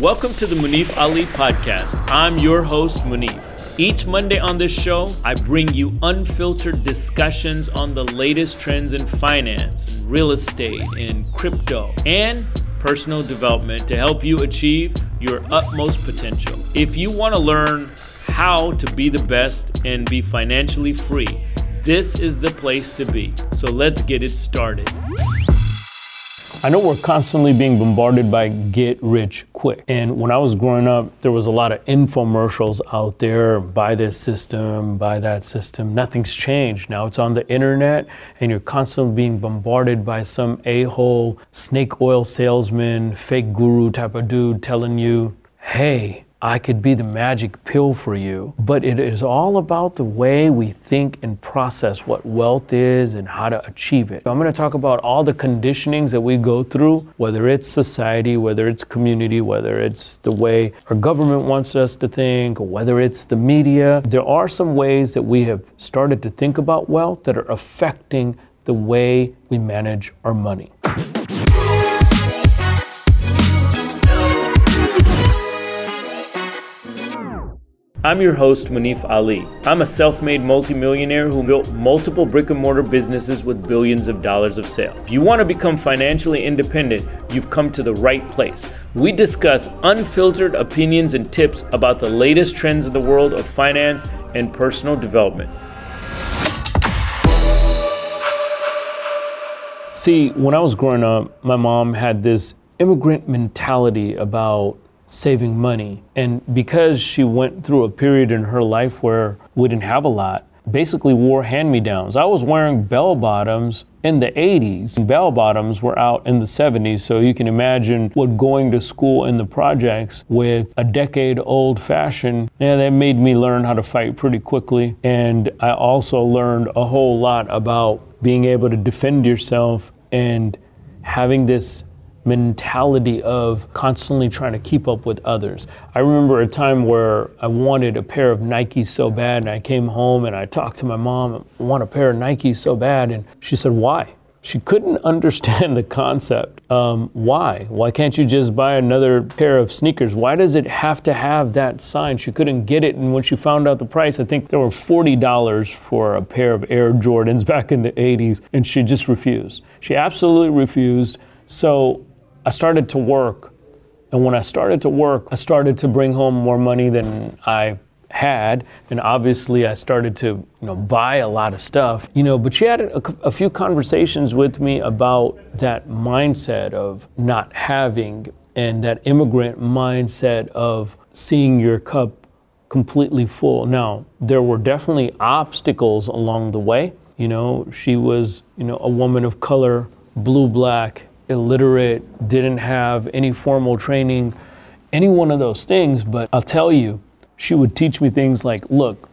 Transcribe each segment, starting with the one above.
Welcome to the Munif Ali podcast. I'm your host, Munif. Each Monday on this show, I bring you unfiltered discussions on the latest trends in finance, real estate, and crypto, and personal development to help you achieve your utmost potential. If you want to learn how to be the best and be financially free, this is the place to be. So let's get it started. I know we're constantly being bombarded by get rich quick. And when I was growing up, there was a lot of infomercials out there buy this system, buy that system. Nothing's changed. Now it's on the internet, and you're constantly being bombarded by some a hole snake oil salesman, fake guru type of dude telling you, hey, I could be the magic pill for you. But it is all about the way we think and process what wealth is and how to achieve it. I'm going to talk about all the conditionings that we go through, whether it's society, whether it's community, whether it's the way our government wants us to think, or whether it's the media. There are some ways that we have started to think about wealth that are affecting the way we manage our money. I'm your host, Munif Ali. I'm a self made multimillionaire who built multiple brick and mortar businesses with billions of dollars of sales. If you want to become financially independent, you've come to the right place. We discuss unfiltered opinions and tips about the latest trends in the world of finance and personal development. See, when I was growing up, my mom had this immigrant mentality about saving money. And because she went through a period in her life where we didn't have a lot, basically wore hand me downs. I was wearing bell bottoms in the 80s. and Bell bottoms were out in the 70s, so you can imagine what going to school in the projects with a decade old fashion, yeah, that made me learn how to fight pretty quickly. And I also learned a whole lot about being able to defend yourself and having this mentality of constantly trying to keep up with others. I remember a time where I wanted a pair of Nikes so bad, and I came home and I talked to my mom, I want a pair of Nikes so bad, and she said, Why? She couldn't understand the concept. Um, why? Why can't you just buy another pair of sneakers? Why does it have to have that sign? She couldn't get it. And when she found out the price, I think there were $40 for a pair of Air Jordans back in the 80s, and she just refused. She absolutely refused. So I started to work. And when I started to work, I started to bring home more money than I had and obviously i started to you know buy a lot of stuff you know but she had a, a, few conversations with me about that mindset of not having and that immigrant mindset of seeing your cup completely full now there were definitely obstacles along the way you know she was you know a woman of color blue black illiterate, didn't have any formal training, any one of those things. But I'll tell you, she would teach me things like, look,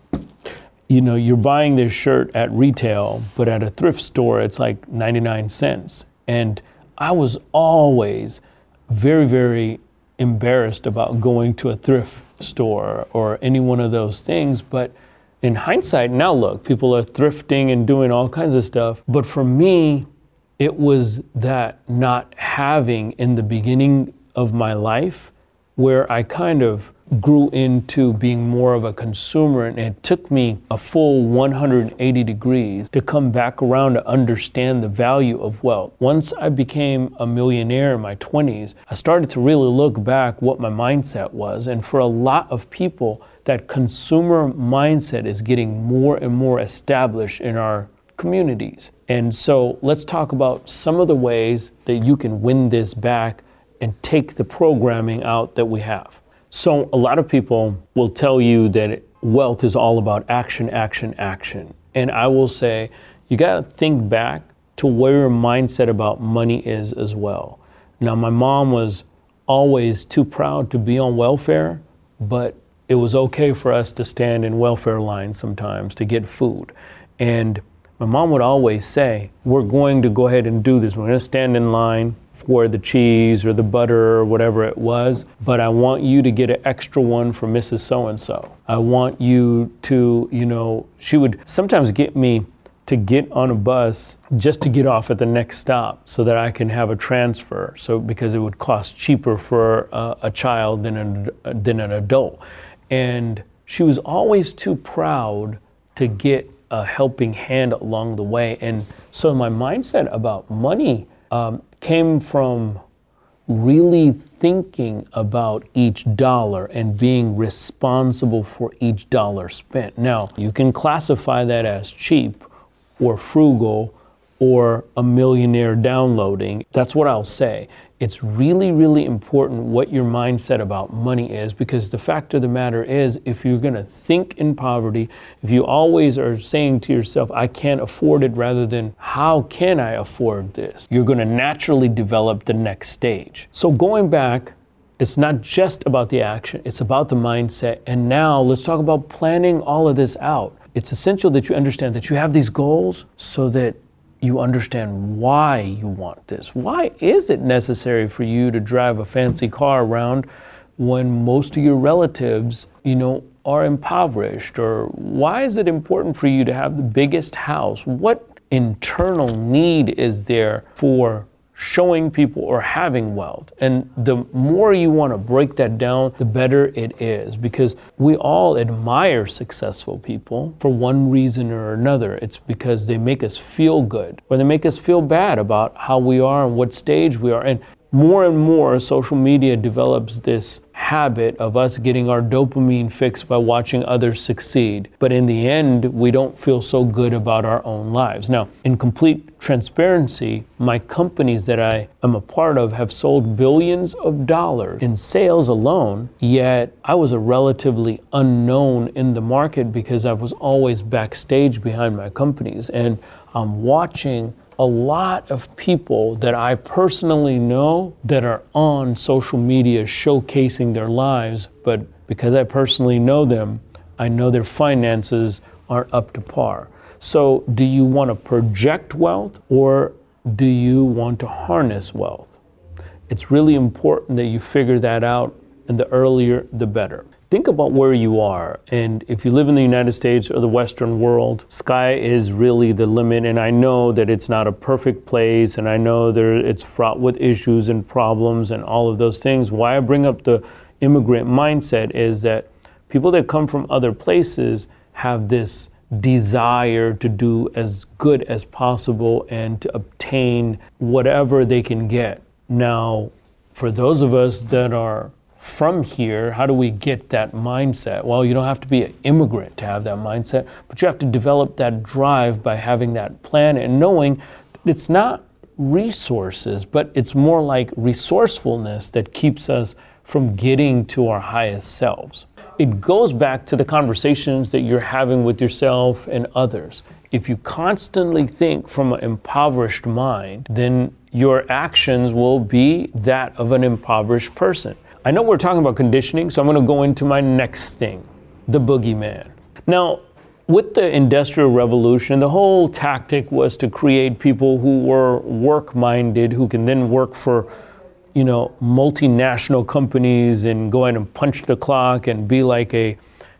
you know, you're buying this shirt at retail, but at a thrift store, it's like 99 cents. And I was always very, very embarrassed about going to a thrift store or any one of those things. But in hindsight, now look, people are thrifting and doing all kinds of stuff. But for me, it was that not having in the beginning of my life where I kind of grew into being more of a consumer and it took me a full 180 degrees to come back around to understand the value of wealth. Once I became a millionaire in my 20s, I started to really look back what my mindset was and for a lot of people that consumer mindset is getting more and more established in our communities. And so let's talk about some of the ways that you can win this back and take the programming out that we have. So, a lot of people will tell you that wealth is all about action, action, action. And I will say, you got to think back to where your mindset about money is as well. Now, my mom was always too proud to be on welfare, but it was okay for us to stand in welfare lines sometimes to get food. And my mom would always say, We're going to go ahead and do this. We're going to stand in line for the cheese or the butter or whatever it was, but I want you to get an extra one for Mrs. So and so. I want you to, you know, she would sometimes get me to get on a bus just to get off at the next stop so that I can have a transfer. So because it would cost cheaper for uh, a child than an, than an adult. And she was always too proud to get a helping hand along the way. And so my mindset about money um, came from really thinking about each dollar and being responsible for each dollar spent. Now, you can classify that as cheap or frugal or a millionaire downloading. That's what I'll say it's really, really important what your mindset about money is because the fact of the matter is, if you're going to think in poverty, if you always are saying to yourself, I can't afford it, rather than, how can I afford this? You're going to naturally develop the next stage. So, going back, it's not just about the action, it's about the mindset. And now let's talk about planning all of this out. It's essential that you understand that you have these goals so that you understand why you want this. Why is it necessary for you to drive a fancy car around when most of your relatives, you know, are impoverished? Or why is it important for you to have the biggest house? What internal need is there for showing people or having wealth. And the more you want to break that down, the better it is because we all admire successful people for one reason or another. It's because they make us feel good or they make us feel bad about how we are and what stage we are. And more and more social media develops this habit of us getting our dopamine fix by watching others succeed. But in the end, we don't feel so good about our own lives. Now, in complete transparency, my companies that I am a part of have sold billions of dollars in sales alone, yet I was a relatively unknown in the market because I was always backstage behind my companies. And I'm watching a lot of people that I personally know that are on social media showcasing their lives, but because I personally know them, I know their finances aren't up to par. So, do you want to project wealth or do you want to harness wealth? It's really important that you figure that out, and the earlier, the better think about where you are. And if you live in the United States or the Western world, sky is really the limit. And I know that it's not a perfect place, and I know there it's fraught with issues and problems and all of those things. Why I bring up the immigrant mindset is that people that come from other places have this desire to do as good as possible and to obtain whatever they can get. Now, for those of us that are from here, how do we get that mindset? Well, you don't have to be an immigrant to have that mindset, but you have to develop that drive by having that plan and knowing it's not resources, but it's more like resourcefulness that keeps us from getting to our highest selves. It goes back to the conversations that you're having with yourself and others. If you constantly think from an impoverished mind, then your actions will be that of an impoverished person. I know we're talking about conditioning, so I'm going to go into my next thing the boogeyman. Now, with the Industrial Revolution, the whole tactic was to create people who were work minded, who can then work for you know, multinational companies and go in and punch the clock and be like a,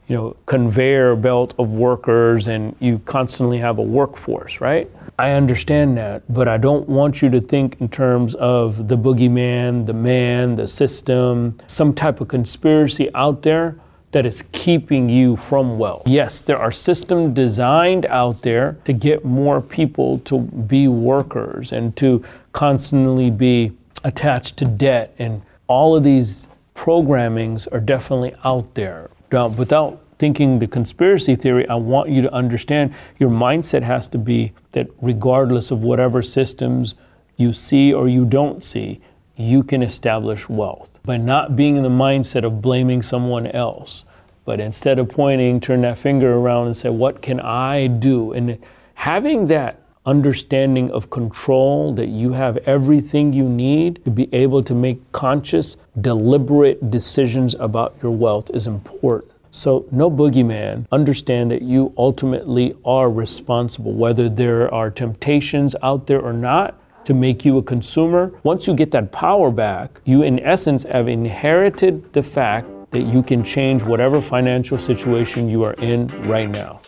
you know, conveyor belt of workers and you constantly have a workforce, right? I understand that, but I don't want you to think in terms of the boogeyman, the man, the system, some type of conspiracy out there that is keeping you from wealth. Yes, there are systems designed out there to get more people to be workers and to constantly be attached to debt, and all of these programmings are definitely out there. Without thinking the conspiracy theory, I want you to understand your mindset has to be that regardless of whatever systems you see or you don't see, you can establish wealth by not being in the mindset of blaming someone else. But instead of pointing, turn that finger around and say, What can I do? And having that understanding of control, that you have everything you need to be able to make conscious, deliberate decisions about your wealth is important. So, no boogeyman. Understand that you ultimately are responsible, whether there are temptations out there or not to make you a consumer. Once you get that power back, you, in essence, have inherited the fact that you can change whatever financial situation you are in right now.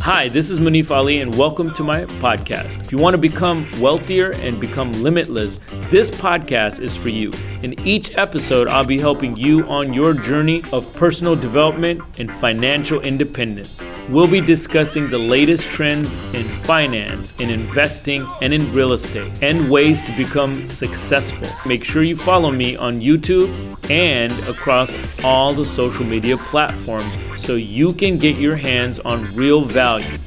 Hi, this is Munif Ali, and welcome to my podcast. If you want to become wealthier and become limitless, this podcast is for you. In each episode, I'll be helping you on your journey of personal development and financial independence. We'll be discussing the latest trends in finance, in investing, and in real estate, and ways to become successful. Make sure you follow me on YouTube and across all the social media platforms so you can get your hands on real value.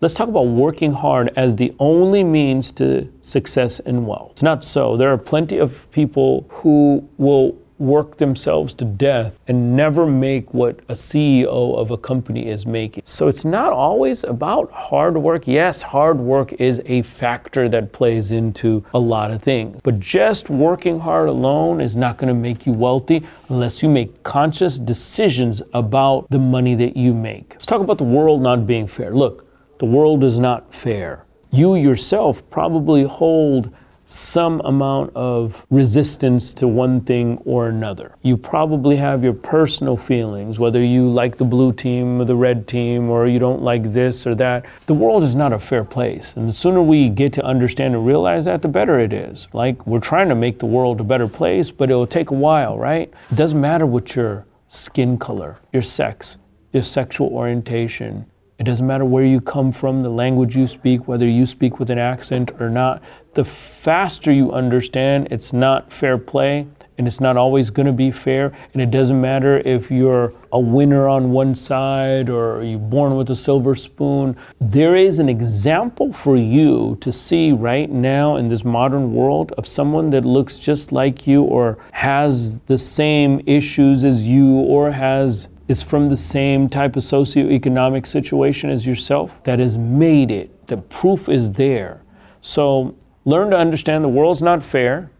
Let's talk about working hard as the only means to success and wealth. It's not so. There are plenty of people who will work themselves to death and never make what a CEO of a company is making. So it's not always about hard work. Yes, hard work is a factor that plays into a lot of things, but just working hard alone is not going to make you wealthy unless you make conscious decisions about the money that you make. Let's talk about the world not being fair. Look, the world is not fair. You yourself probably hold some amount of resistance to one thing or another. You probably have your personal feelings, whether you like the blue team or the red team, or you don't like this or that. The world is not a fair place. And the sooner we get to understand and realize that, the better it is. Like, we're trying to make the world a better place, but it'll take a while, right? It doesn't matter what your skin color, your sex, your sexual orientation, it doesn't matter where you come from, the language you speak, whether you speak with an accent or not. The faster you understand it's not fair play and it's not always going to be fair. And it doesn't matter if you're a winner on one side or you're born with a silver spoon. There is an example for you to see right now in this modern world of someone that looks just like you or has the same issues as you or has is from the same type of socioeconomic situation as yourself that has made it. The proof is there. So learn to understand the world's not fair.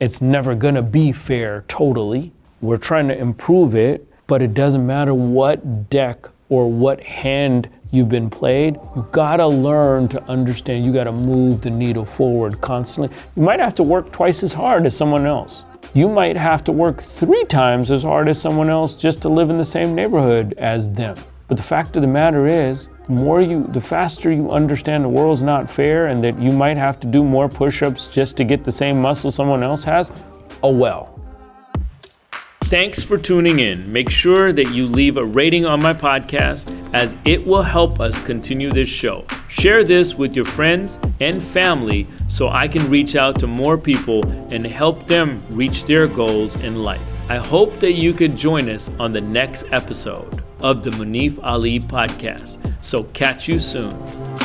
It's never going to be fair totally. We're trying to improve it, but it doesn't matter what deck or what hand you've been played. You gotta learn to understand. You gotta move the needle forward constantly. You might have to work twice as hard as someone else you might have to work three times as hard as someone else just to live in the same neighborhood as them. But the fact of the matter is, the more you, the faster you understand the world's not fair and that you might have to do more push ups just to get the same muscle someone else has, oh well. Thanks for tuning in. Make sure that you leave a rating on my podcast as it will help us continue this show. Share this with your friends and family so I can reach out to more people and help them reach their goals in life. I hope that you could join us on the next episode of the Munif Ali podcast. So catch you soon.